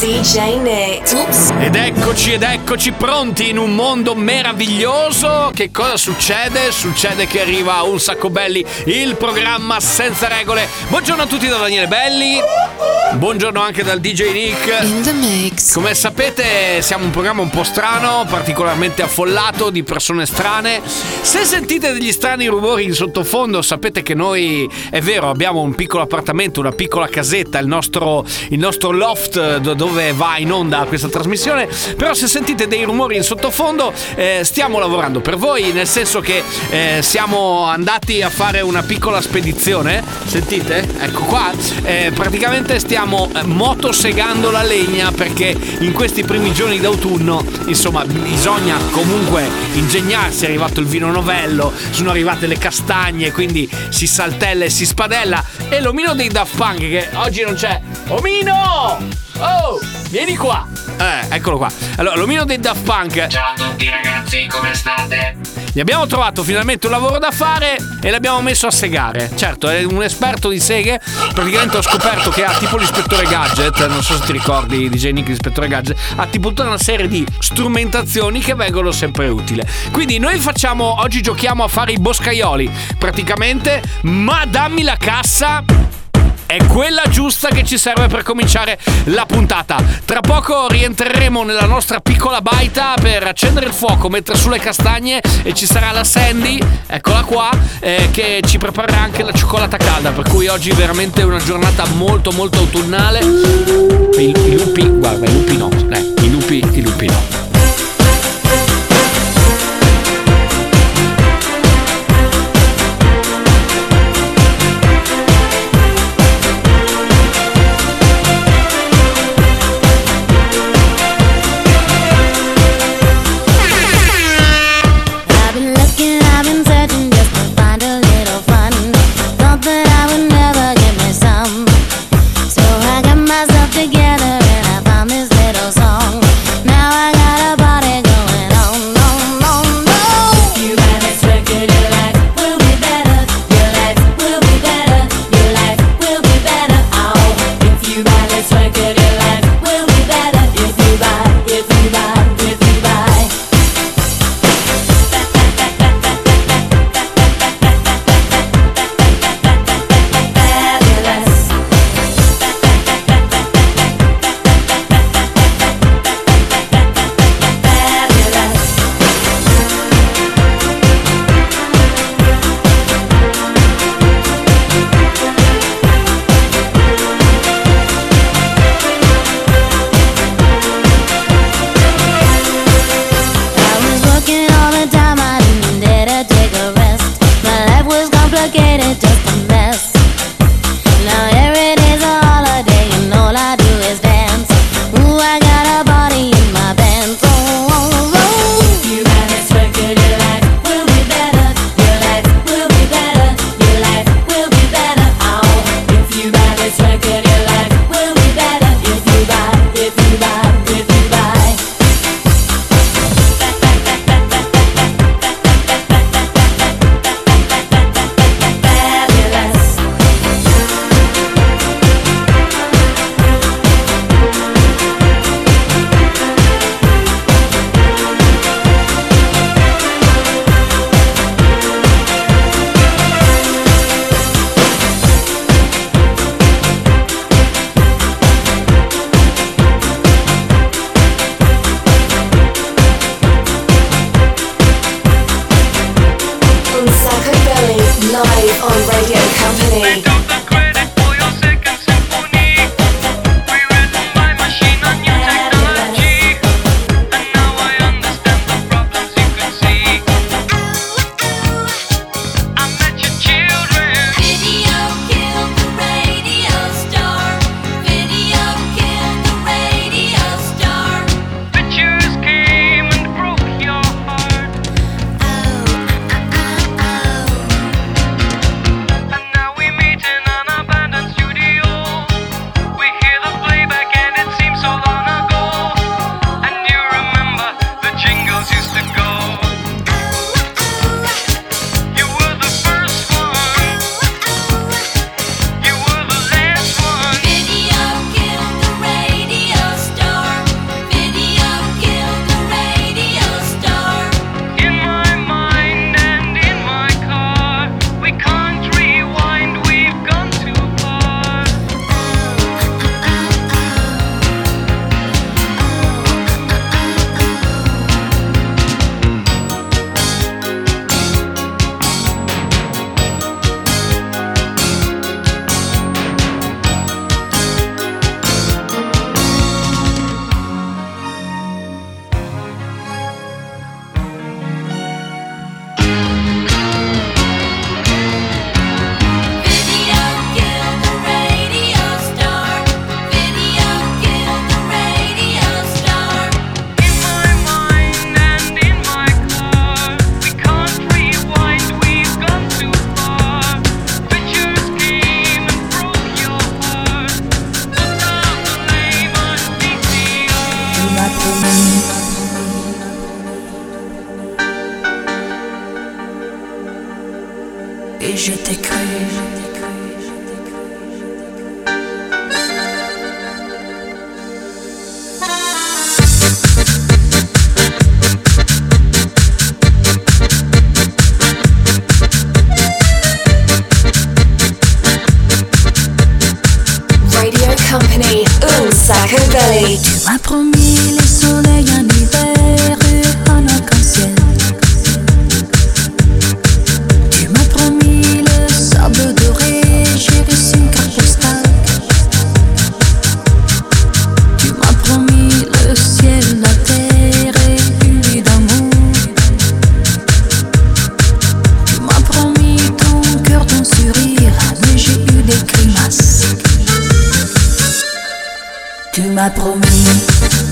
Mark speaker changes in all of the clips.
Speaker 1: DJ Nick. Oops.
Speaker 2: Ed eccoci ed eccoci pronti in un mondo meraviglioso. Che cosa succede? Succede che arriva un sacco belli, il programma senza regole. Buongiorno a tutti da Daniele Belli. Buongiorno anche dal DJ Nick.
Speaker 3: In the mix.
Speaker 2: Come sapete siamo un programma un po' strano, particolarmente affollato di persone strane. Se sentite degli strani rumori in sottofondo sapete che noi, è vero, abbiamo un piccolo appartamento, una piccola casetta, il nostro, il nostro loft do- dove va in onda questa trasmissione, però se sentite dei rumori in sottofondo eh, stiamo lavorando per voi, nel senso che eh, siamo andati a fare una piccola spedizione, sentite? Ecco qua, Eh, praticamente stiamo eh, motosegando la legna perché in questi primi giorni d'autunno, insomma, bisogna comunque ingegnarsi, è arrivato il vino novello, sono arrivate le castagne, quindi si saltella e si spadella e l'omino dei Daft Punk che oggi non c'è. Omino! Oh, vieni qua! Eh, eccolo qua. Allora, l'omino dei Daft Punk
Speaker 4: Ciao a tutti ragazzi, come state?
Speaker 2: gli abbiamo trovato finalmente un lavoro da fare e l'abbiamo messo a segare. Certo, è un esperto di seghe. Praticamente ho scoperto che ha tipo l'ispettore gadget. Non so se ti ricordi DJ Nick l'ispettore gadget. Ha tipo tutta una serie di strumentazioni che vengono sempre utili. Quindi noi facciamo. Oggi giochiamo a fare i boscaioli. Praticamente, ma dammi la cassa è quella giusta che ci serve per cominciare la puntata. Tra poco rientreremo nella nostra piccola baita per accendere il fuoco, mettere sulle castagne e ci sarà la Sandy, eccola qua, eh, che ci preparerà anche la cioccolata calda. Per cui oggi è veramente una giornata molto molto autunnale. I, i lupi, guarda, i lupi no, eh, i lupi, i lupi no.
Speaker 3: Tu m'as promis.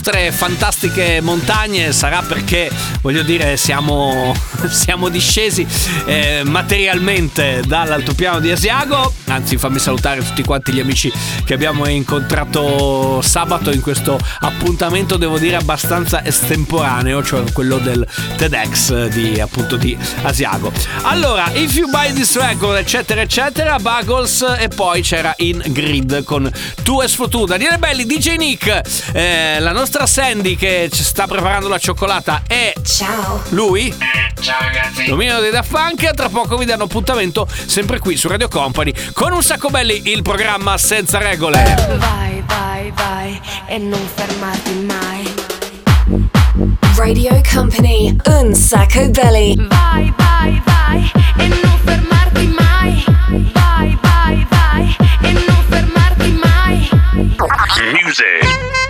Speaker 2: Nostre fantastiche montagne. Sarà perché, voglio dire, siamo, siamo discesi eh, materialmente dall'altopiano di Asiago. Anzi, fammi salutare tutti quanti gli amici che abbiamo incontrato sabato in questo appuntamento, devo dire, abbastanza estemporaneo, cioè quello del TEDx di appunto di Asiago. Allora, If You Buy This Record, eccetera, eccetera, Buggles e poi c'era In Grid con Tu e Sfotu. Daniele Belli, DJ Nick, eh, la nostra Sandy che ci sta preparando la cioccolata e
Speaker 1: Ciao.
Speaker 2: lui,
Speaker 4: Ciao ragazzi.
Speaker 2: Domino dei Da Funk. Tra poco vi danno appuntamento sempre qui su Radio Company con un sacco belli il programma senza regole.
Speaker 5: Vai, vai, vai e non fermarti mai.
Speaker 1: Radio Company, Un Sacco Belly.
Speaker 5: Vai, vai, vai e non fermarti mai. Vai, vai, vai e non fermarti mai.
Speaker 6: Give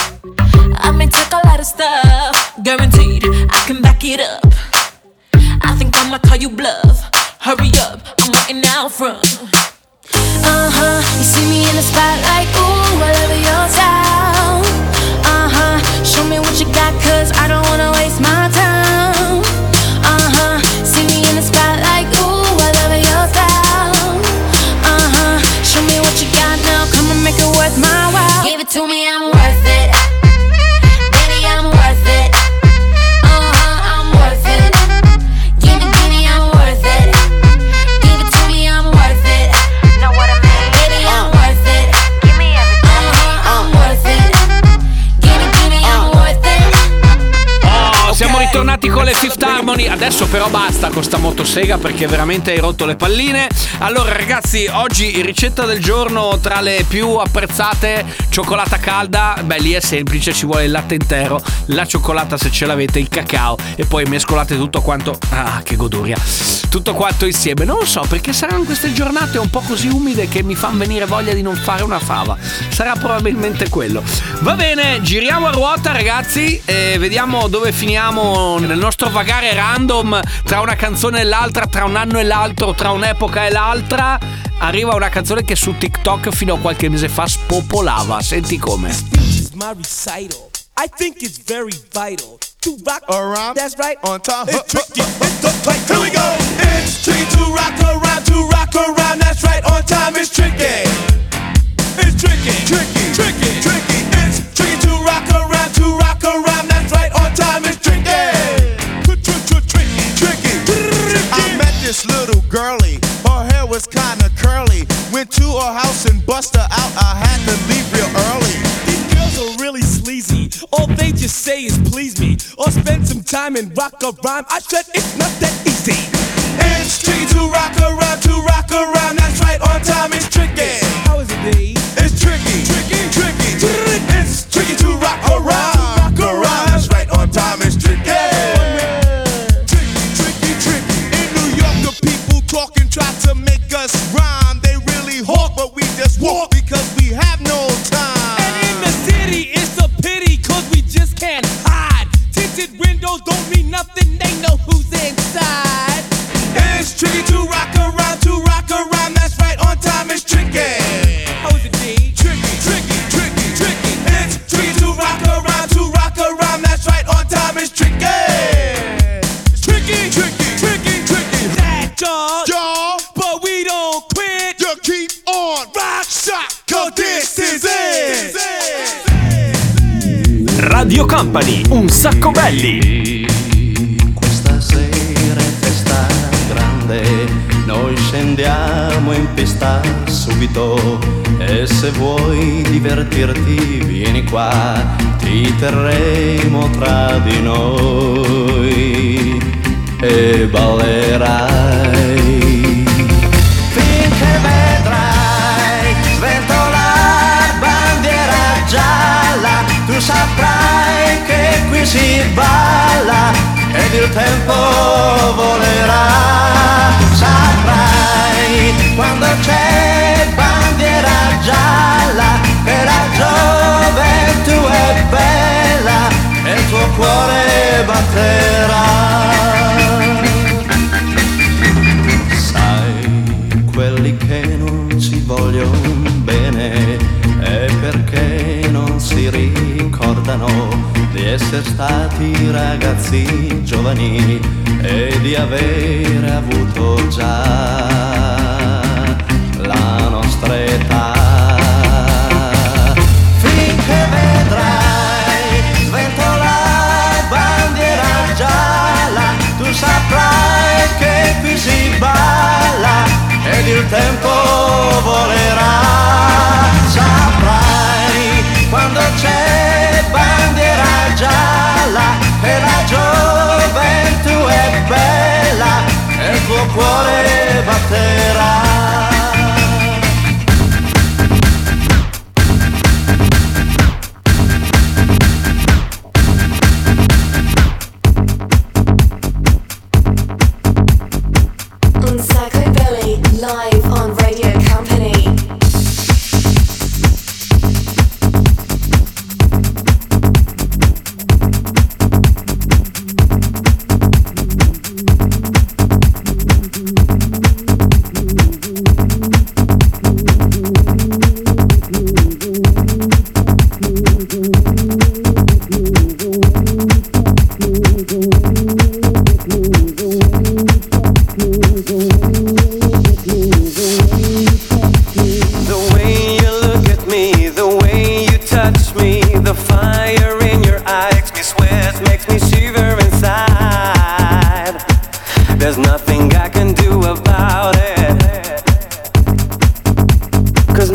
Speaker 3: Of stuff, guaranteed I can back it up. I think I'ma call you bluff. Hurry up, I'm waiting out front.
Speaker 6: Uh huh. You see me in the spotlight, ooh, I love your style. Uh huh. Show me what you got, cause I don't wanna waste my time.
Speaker 2: Tony. Adesso però basta con sta motosega perché veramente hai rotto le palline. Allora ragazzi, oggi ricetta del giorno tra le più apprezzate, cioccolata calda. Beh, lì è semplice, ci vuole il latte intero, la cioccolata se ce l'avete, il cacao e poi mescolate tutto quanto. Ah, che goduria. Tutto quanto insieme. Non lo so perché saranno queste giornate un po' così umide che mi fanno venire voglia di non fare una fava. Sarà probabilmente quello. Va bene, giriamo a ruota ragazzi e vediamo dove finiamo nel nostro vagare random tra una canzone e l'altra, tra un anno e l'altro, tra un'epoca e l'altra. Arriva una canzone che su TikTok fino a qualche mese fa spopolava. Senti come.
Speaker 7: is my recital. I think it's very vital to rock
Speaker 8: Around.
Speaker 7: That's right.
Speaker 8: On time.
Speaker 7: It's tricky. It's the tight.
Speaker 8: Here we go. It's tricky to rock around, to rock around. That's right. On time is tricky. It's tricky, tricky, tricky, girlie. Her hair was kinda curly. Went to her house and bust her out. I had to leave real early.
Speaker 7: These girls are really sleazy. All they just say is please me or spend some time and rock a rhyme. I said it's not that easy.
Speaker 8: It's tricky to rock around, to rock around. That's right. On time is tricky.
Speaker 7: How is it, D?
Speaker 8: It's tricky.
Speaker 9: Company, un sacco belli.
Speaker 10: Questa sera è festa grande, noi scendiamo in pista subito e se vuoi divertirti vieni qua, ti terremo tra di noi e ballerai. Si balla ed il tempo volerà. Saprai quando c'è bandiera gialla che la gioventù è bella e il tuo cuore batterà. Sai, quelli che non si vogliono bene è perché non si ricordano di essere stati ragazzi giovani e di avere avuto già la nostra età.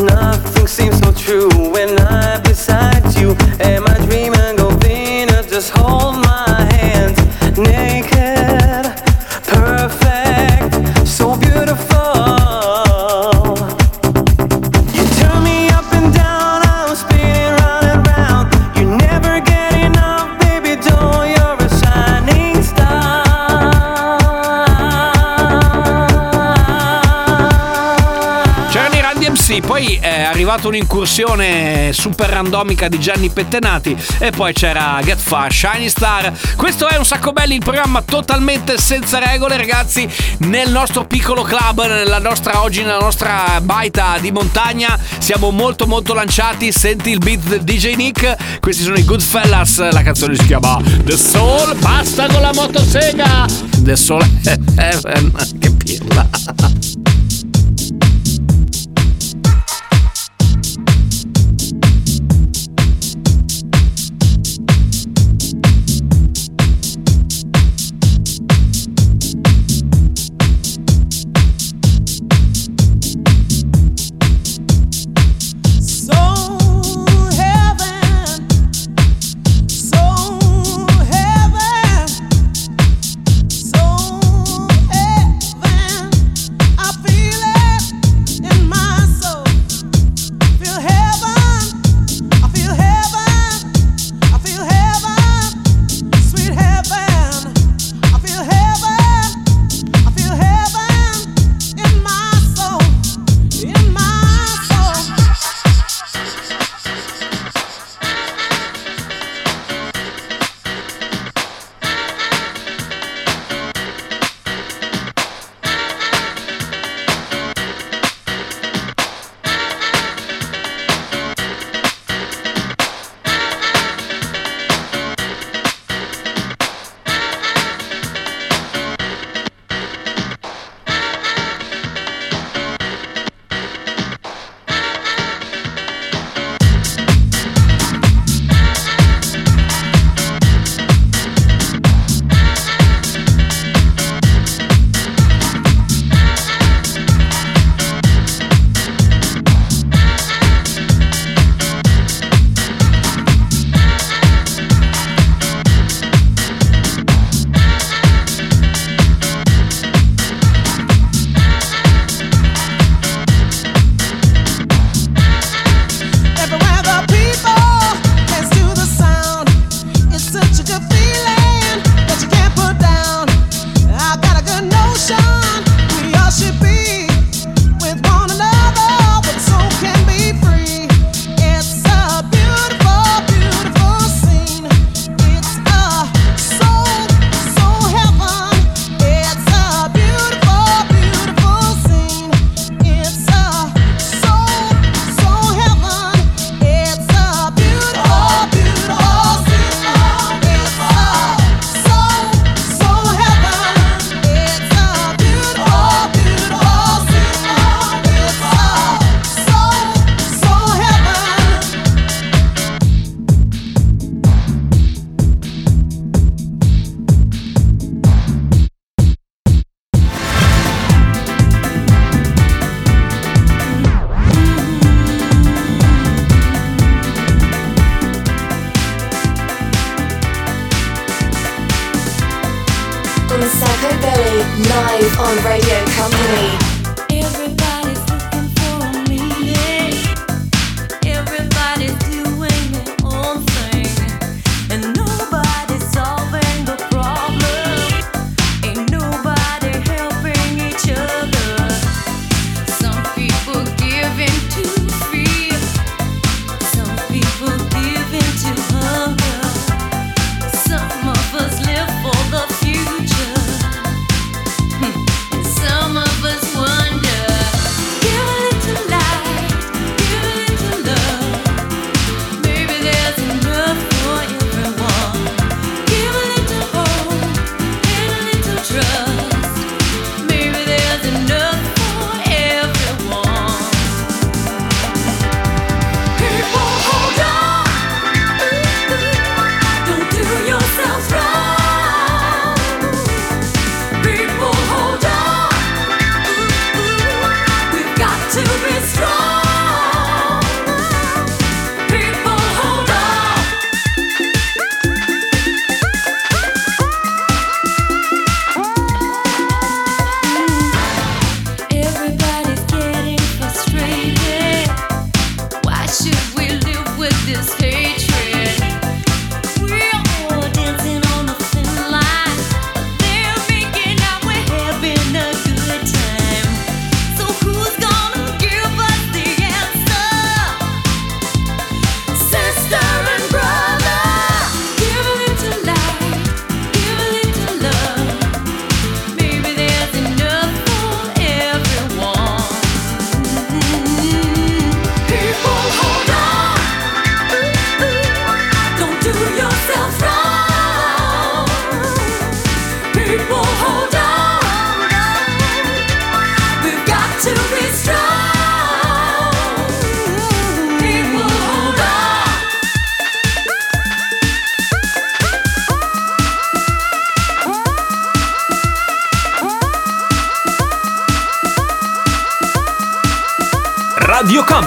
Speaker 10: Nothing seems so true when I'm
Speaker 11: stata un'incursione super randomica di Gianni Pettenati e poi c'era Get Fa, Shiny Star. Questo è un sacco belli, il programma totalmente senza regole, ragazzi, nel nostro piccolo club, nella nostra oggi nella nostra baita di montagna, siamo molto molto lanciati, senti il beat del DJ Nick. Questi sono i Goodfellas, la canzone si chiama The Soul, basta con la motosega. The Soul Heaven.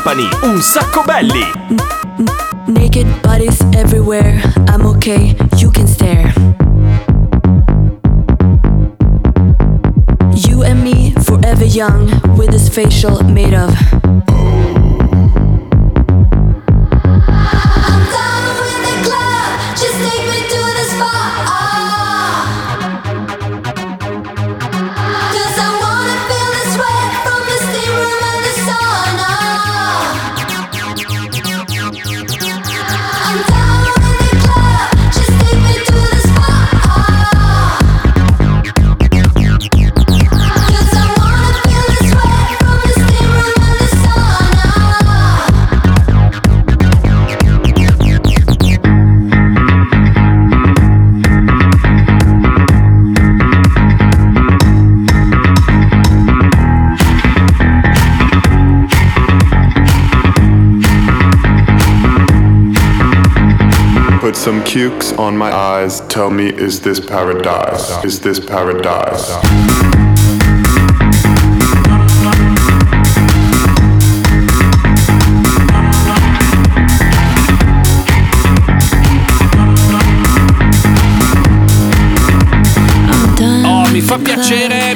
Speaker 12: Company,
Speaker 9: un sacco belli.
Speaker 3: Naked bodies everywhere. I'm okay, you can stare. You and me, forever young, with this facial made of.
Speaker 13: Cukes on my eyes. Tell me, is this paradise? Is this paradise?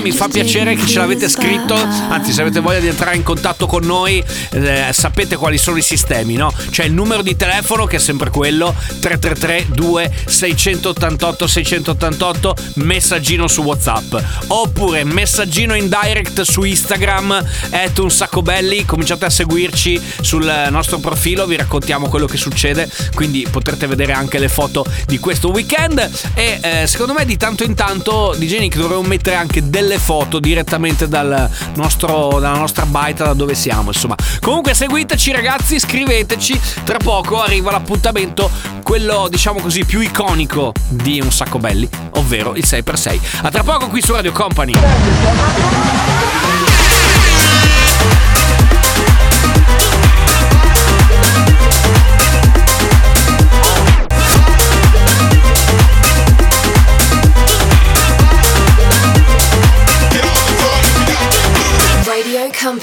Speaker 2: Mi fa piacere che ce l'avete scritto. Anzi, se avete voglia di entrare in contatto con noi, eh, sapete quali sono i sistemi, no? C'è il numero di telefono che è sempre quello: 333 2688 688, messaggino su WhatsApp. Oppure messaggino in direct su Instagram, at un sacco belli. Cominciate a seguirci sul nostro profilo, vi raccontiamo quello che succede. Quindi potrete vedere anche le foto di questo weekend. E eh, secondo me di tanto in tanto DJ Nick dovremmo mettere anche delle foto direttamente dal nostro, dalla nostra baita da dove siamo. Insomma, comunque seguiteci ragazzi, scriveteci. Tra poco arriva l'appuntamento, quello diciamo così più iconico di Un Sacco Belli, ovvero il 6x6. A tra poco qui su Radio Company.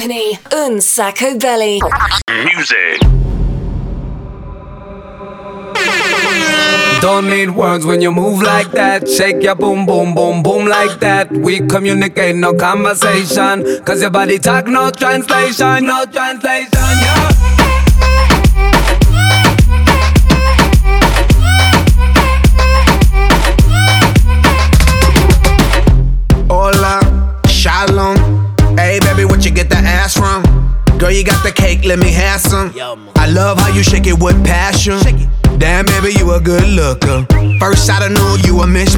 Speaker 1: Company, Un Sacco Belly.
Speaker 14: Music.
Speaker 15: Don't need words when you move like that. Shake your boom, boom, boom, boom like that. We communicate, no conversation. Cause your body talk, no translation, no translation, yeah.
Speaker 16: You got the cake, let me have some. I love how you shake it with passion. Damn, baby, you a good looker. First I don't know you a Miss.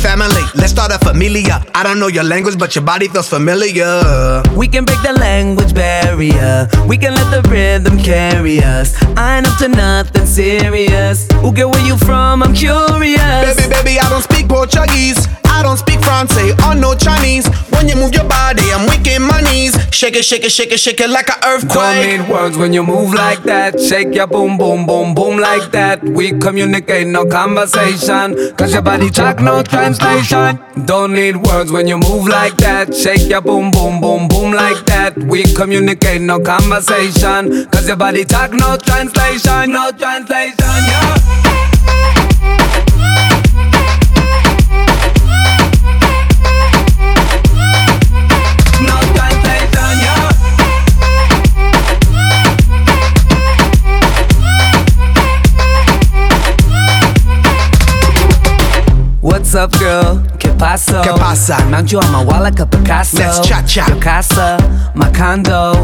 Speaker 16: Family, let's start a familia. I don't know your language, but your body feels familiar.
Speaker 15: We can break the language barrier. We can let the rhythm carry us. I ain't up to nothing serious. Who get where you from? I'm curious.
Speaker 16: Baby, baby, I don't speak Portuguese. I don't speak Francais or no Chinese. When you move your body, I'm weak in my knees. Shake it, shake it, shake it, shake it like an earthquake.
Speaker 15: Don't need words when you move like that. Shake your boom, boom, boom, boom like that. We communicate, no conversation. Cause your body talk, no translation. Don't need words when you move like that. Shake your boom, boom, boom, boom like that. We communicate, no conversation. Cause your body talk, no translation, no translation, yeah. What's up, girl? ¿Qué pasó?
Speaker 16: ¿Qué pasa?
Speaker 15: Knocked you on my wall like a Picasso.
Speaker 16: Let's cha-cha.
Speaker 15: Your casa, my condo.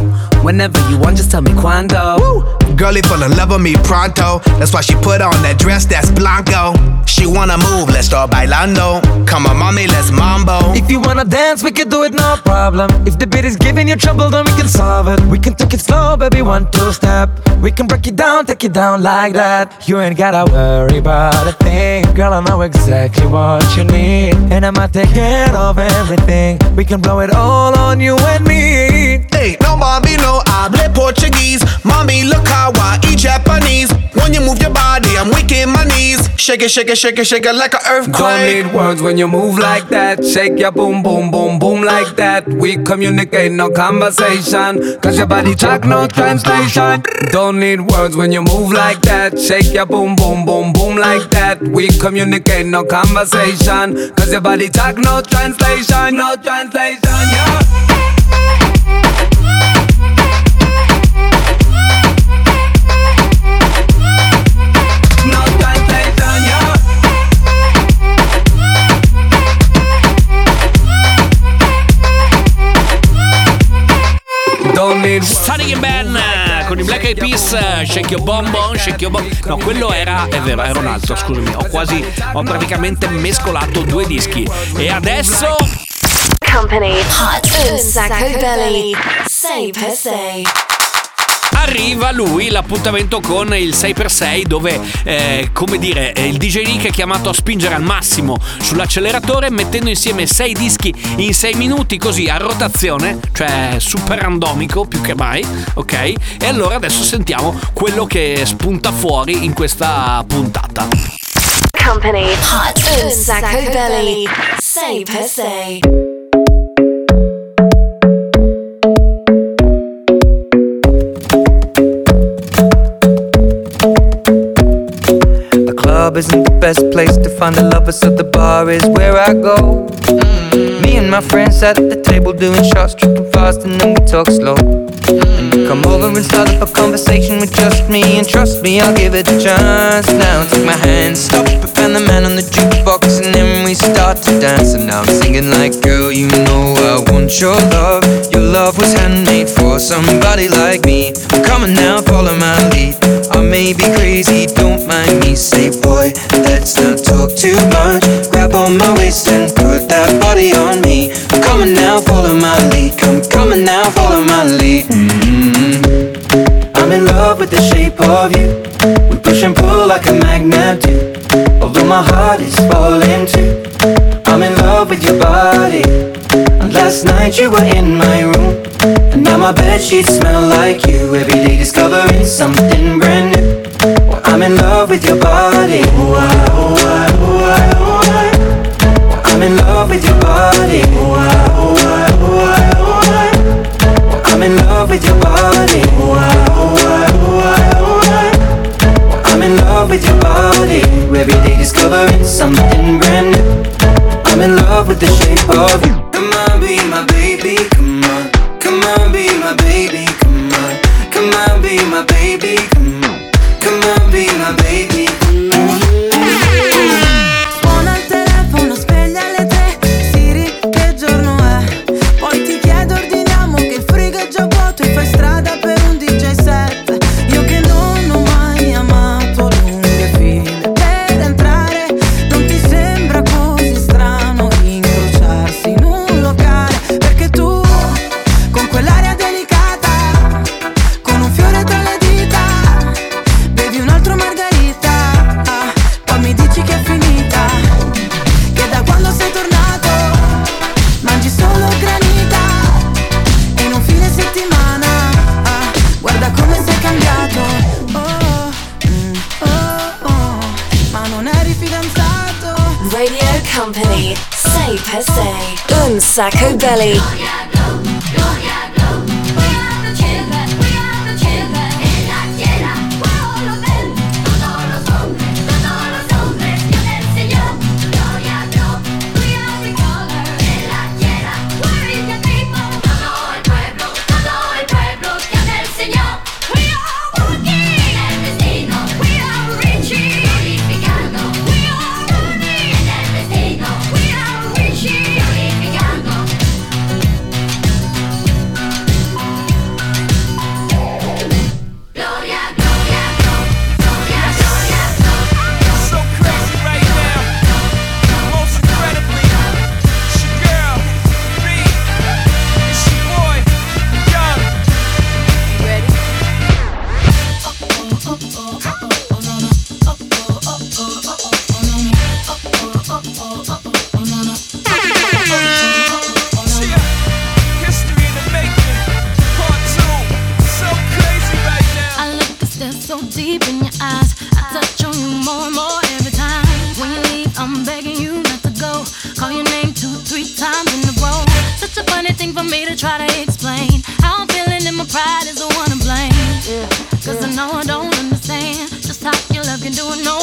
Speaker 15: Whenever you want, just tell me cuando. Woo!
Speaker 16: Girlie fell in love with me pronto. That's why she put on that dress that's blanco. She wanna move, let's start bailando. Come on, mommy, let's mambo.
Speaker 15: If you wanna dance, we can do it, no problem. If the beat is giving you trouble, then we can solve it. We can take it slow, baby, one, two step. We can break it down, take it down like that. You ain't gotta worry about a thing. Girl, I know exactly what you need. And I'ma take care of everything. We can blow it all on you and me.
Speaker 16: Hey, no mommy, no hable Portuguese. Mommy, look how I eat Japanese. When you move your body, I'm weak in my knees. Shake it, shake it, shake it, shake it like an earthquake.
Speaker 15: Don't need words when you move like that. Shake your boom, boom, boom, boom like that. We communicate, no conversation. Cause your body talk, no translation. Don't need words when you move like that. Shake your boom, boom, boom, boom like that. We communicate, no conversation. Cause your body talk, no translation, no translation, yeah. Need
Speaker 2: Sunny Ben con i Black Eyed Peas, Shake Your Bomb Bomb, Shake Your Bomb. No, quello era, è vero, era un altro, scusami. Ho quasi, ho praticamente mescolato due dischi. E adesso
Speaker 1: Company. Hot. Sacco belly. Say per se
Speaker 2: arriva lui l'appuntamento con il 6x6 dove, eh, come dire, eh, il DJ Nick è chiamato a spingere al massimo sull'acceleratore mettendo insieme 6 dischi in 6 minuti così a rotazione, cioè super randomico più che mai, ok? E allora adesso sentiamo quello che spunta fuori in questa puntata.
Speaker 1: Company Hot un sacco belly
Speaker 14: 6x6 club isn't the best place to find a lover, so the bar is where I go. Me and my friends sat at the table doing shots, tripping fast, and then we talk slow. And you come over and start up a conversation with just me, and trust me, I'll give it a chance. Now take my hand, stop, and the man on the jukebox, and then we start to dance. And now I'm singing like, girl, you know I want your love. Your love was handmade for somebody like me. Come on now, follow my lead. I may be crazy, don't mind me. Say, boy, let's not talk too much. Grab on my waist and put that body on me. Come on now, follow my lead. Come, come on now, follow my lead. mm I'm in love with the shape of you. We push and pull like a magnet do. Although my heart is falling too. I'm in love with your body. And last night you were in my room. And now my bed sheets smell like you. Every day discovering something brand new. Well, I'm in love with your body. Oh, I, oh, I, oh, I, oh, I. I'm in love with your body. Oh, I, oh, I, oh, I, oh, I. I'm in love with your body. Oh, I, oh, I, oh, I, oh, I. I'm in love with your body. Every day discovering something brand new. I'm in love with the shape of you. Be my baby.
Speaker 1: Radio Company. Say per se. Un sacco belly.
Speaker 6: Do no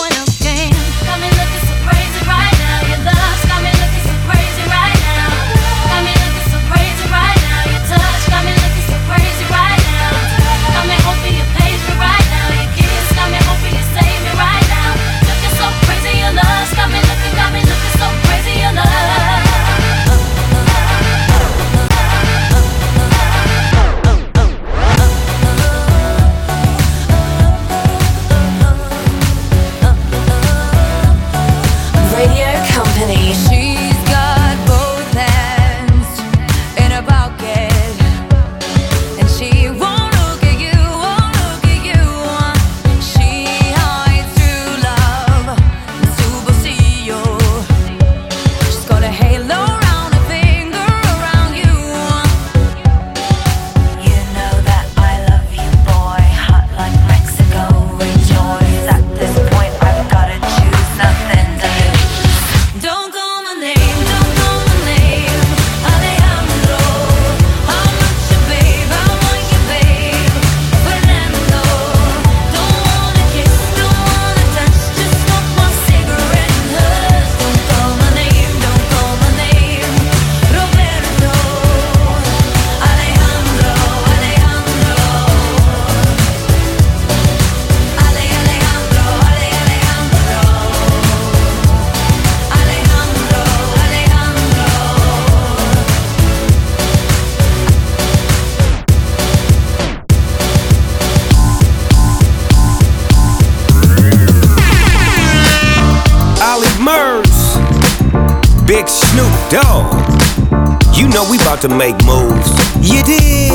Speaker 6: You
Speaker 17: know
Speaker 18: we about to make moves.
Speaker 10: You dig?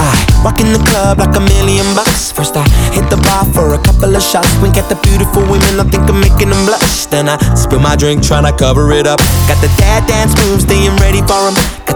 Speaker 10: I walk in the club like a million bucks. First I hit the bar for a couple of shots. Wink at the beautiful women, I think I'm making them blush. Then I spill my drink, tryna cover it up. Got the dad dance moves, staying ready for 'em.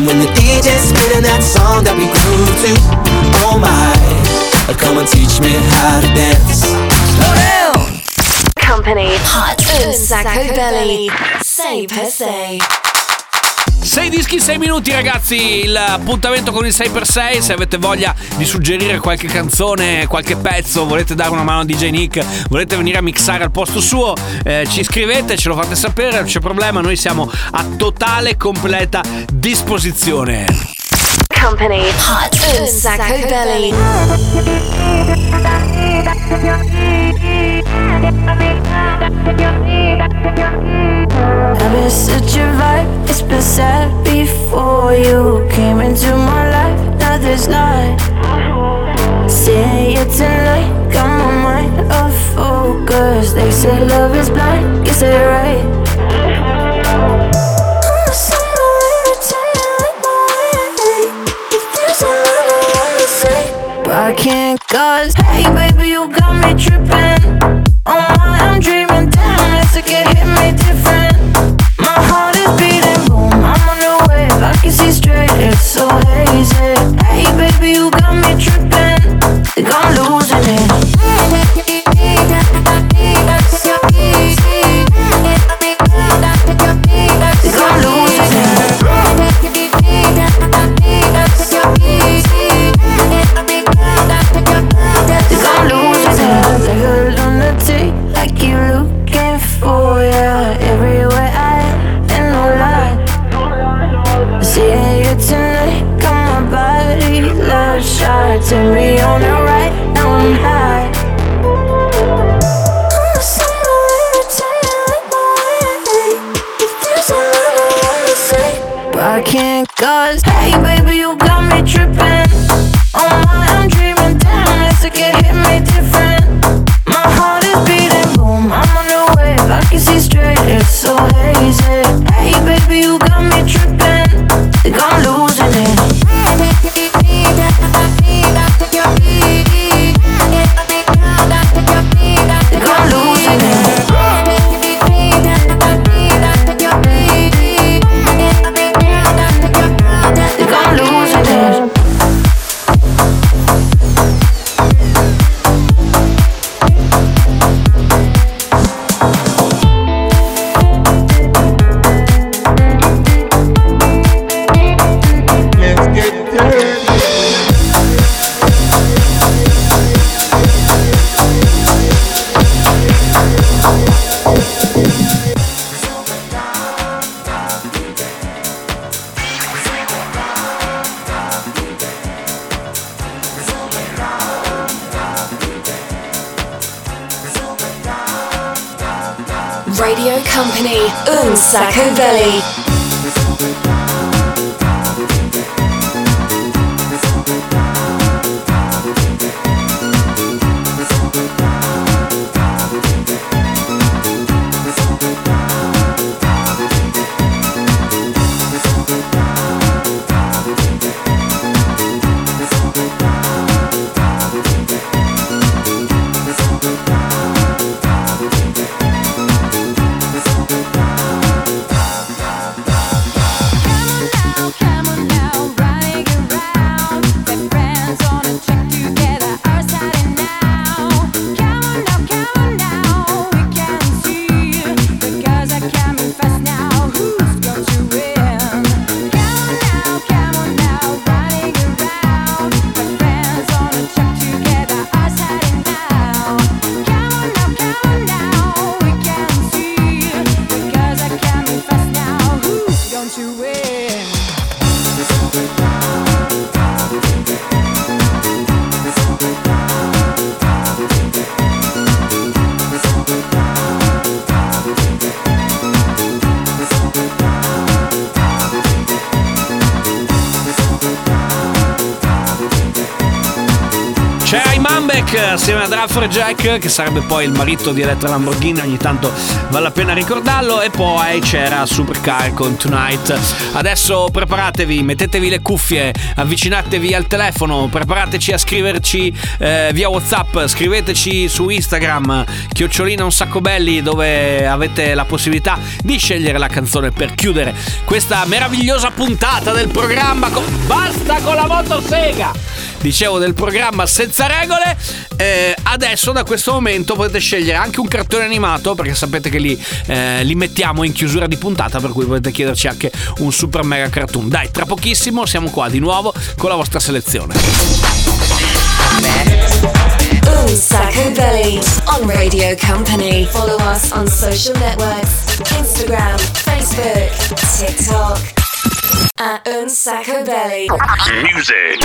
Speaker 10: And when the DJ's spinning that song that we grew to, oh my, come and teach me how to dance. Slow down.
Speaker 1: Company. Hot un sacco belly. Say per se.
Speaker 2: 6 dischi in 6 minuti ragazzi, l'appuntamento con il 6x6, se avete voglia di suggerire qualche canzone, qualche pezzo, volete dare una mano a DJ Nick, volete venire a mixare al posto suo, eh, ci scrivete, ce lo fate sapere, non c'è problema, noi siamo a totale completa disposizione.
Speaker 1: Company. Hot un sacco belly.
Speaker 19: I've been such a vibe, it's been sad before you came into my life. Now there's not. Seeing you tonight, got my mind off focus. They say love is blind, guess they're right. I can't cause Hey baby you got me tripping. Oh my I'm dreaming Damn it's like it hit me different. My heart is beating boom I'm on the wave. I can see straight It's so hazy. Hey baby you got me tripping
Speaker 2: assieme ad Ralph Jack, che sarebbe poi il marito di Elettra Lamborghini, ogni tanto vale la pena ricordarlo. E poi c'era Supercar con Tonight. Adesso preparatevi, mettetevi le cuffie, avvicinatevi al telefono, preparateci a scriverci eh, via WhatsApp, scriveteci su Instagram, chiocciolina un sacco belli, dove avete la possibilità di scegliere la canzone per chiudere questa meravigliosa puntata del programma. con- Basta con la motosega! Dicevo del programma senza regole Eh, adesso da questo momento potete scegliere anche un cartone animato perché sapete che li, eh, li mettiamo in chiusura di puntata per cui potete chiederci anche un super mega cartoon dai tra pochissimo siamo qua di nuovo con la vostra selezione
Speaker 1: Sacco Belly on Radio Company. Follow us on social networks Instagram, Facebook, TikTok. At Unsacco
Speaker 9: Music.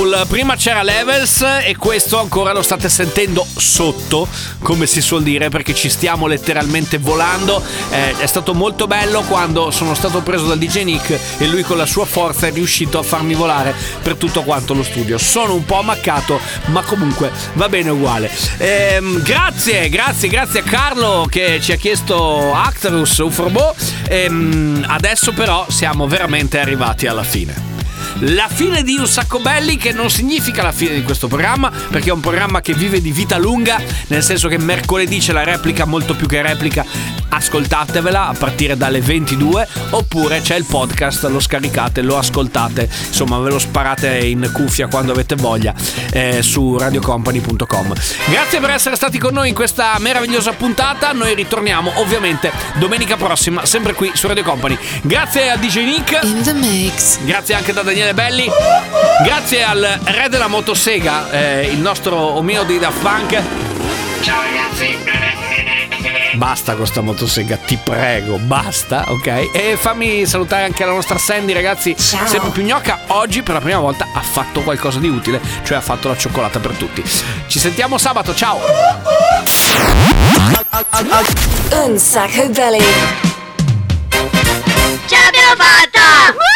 Speaker 2: Cool, prima c'era Levels e questo ancora lo state sentendo sotto, come si suol dire, perché ci stiamo letteralmente volando. Eh, è stato molto bello quando sono stato preso dal DJ Nick e lui con la sua forza è riuscito a farmi volare per tutto quanto lo studio. Sono un po' ammaccato, ma comunque va bene uguale. Ehm, grazie, grazie, grazie a Carlo che ci ha chiesto Actarus Ufrobo. Ehm, adesso però siamo veramente arrivati alla fine. La fine di Un Sacco Belli che non significa la fine di questo programma perché è un programma che vive di vita lunga nel senso che mercoledì c'è la replica molto più che replica ascoltatevela a partire dalle 22 oppure c'è il podcast lo scaricate lo ascoltate insomma ve lo sparate in cuffia quando avete voglia eh, su radiocompany.com grazie per essere stati con noi in questa meravigliosa puntata noi ritorniamo ovviamente domenica prossima sempre qui su Radio Company. Grazie a DJ Nick.
Speaker 3: In the mix.
Speaker 2: Grazie anche da Daniele Belli. Grazie al re della motosega, eh, il nostro omino di Daft Punk.
Speaker 4: Ciao ragazzi.
Speaker 2: Basta con sta motosega, ti prego, basta, ok? E fammi salutare anche la nostra Sandy, ragazzi. Ciao. Sempre più gnocca, oggi per la prima volta ha fatto qualcosa di utile, cioè ha fatto la cioccolata per tutti. Ci sentiamo sabato, ciao!
Speaker 1: Un sacco belli! Ciao, l'abbiamo fatta!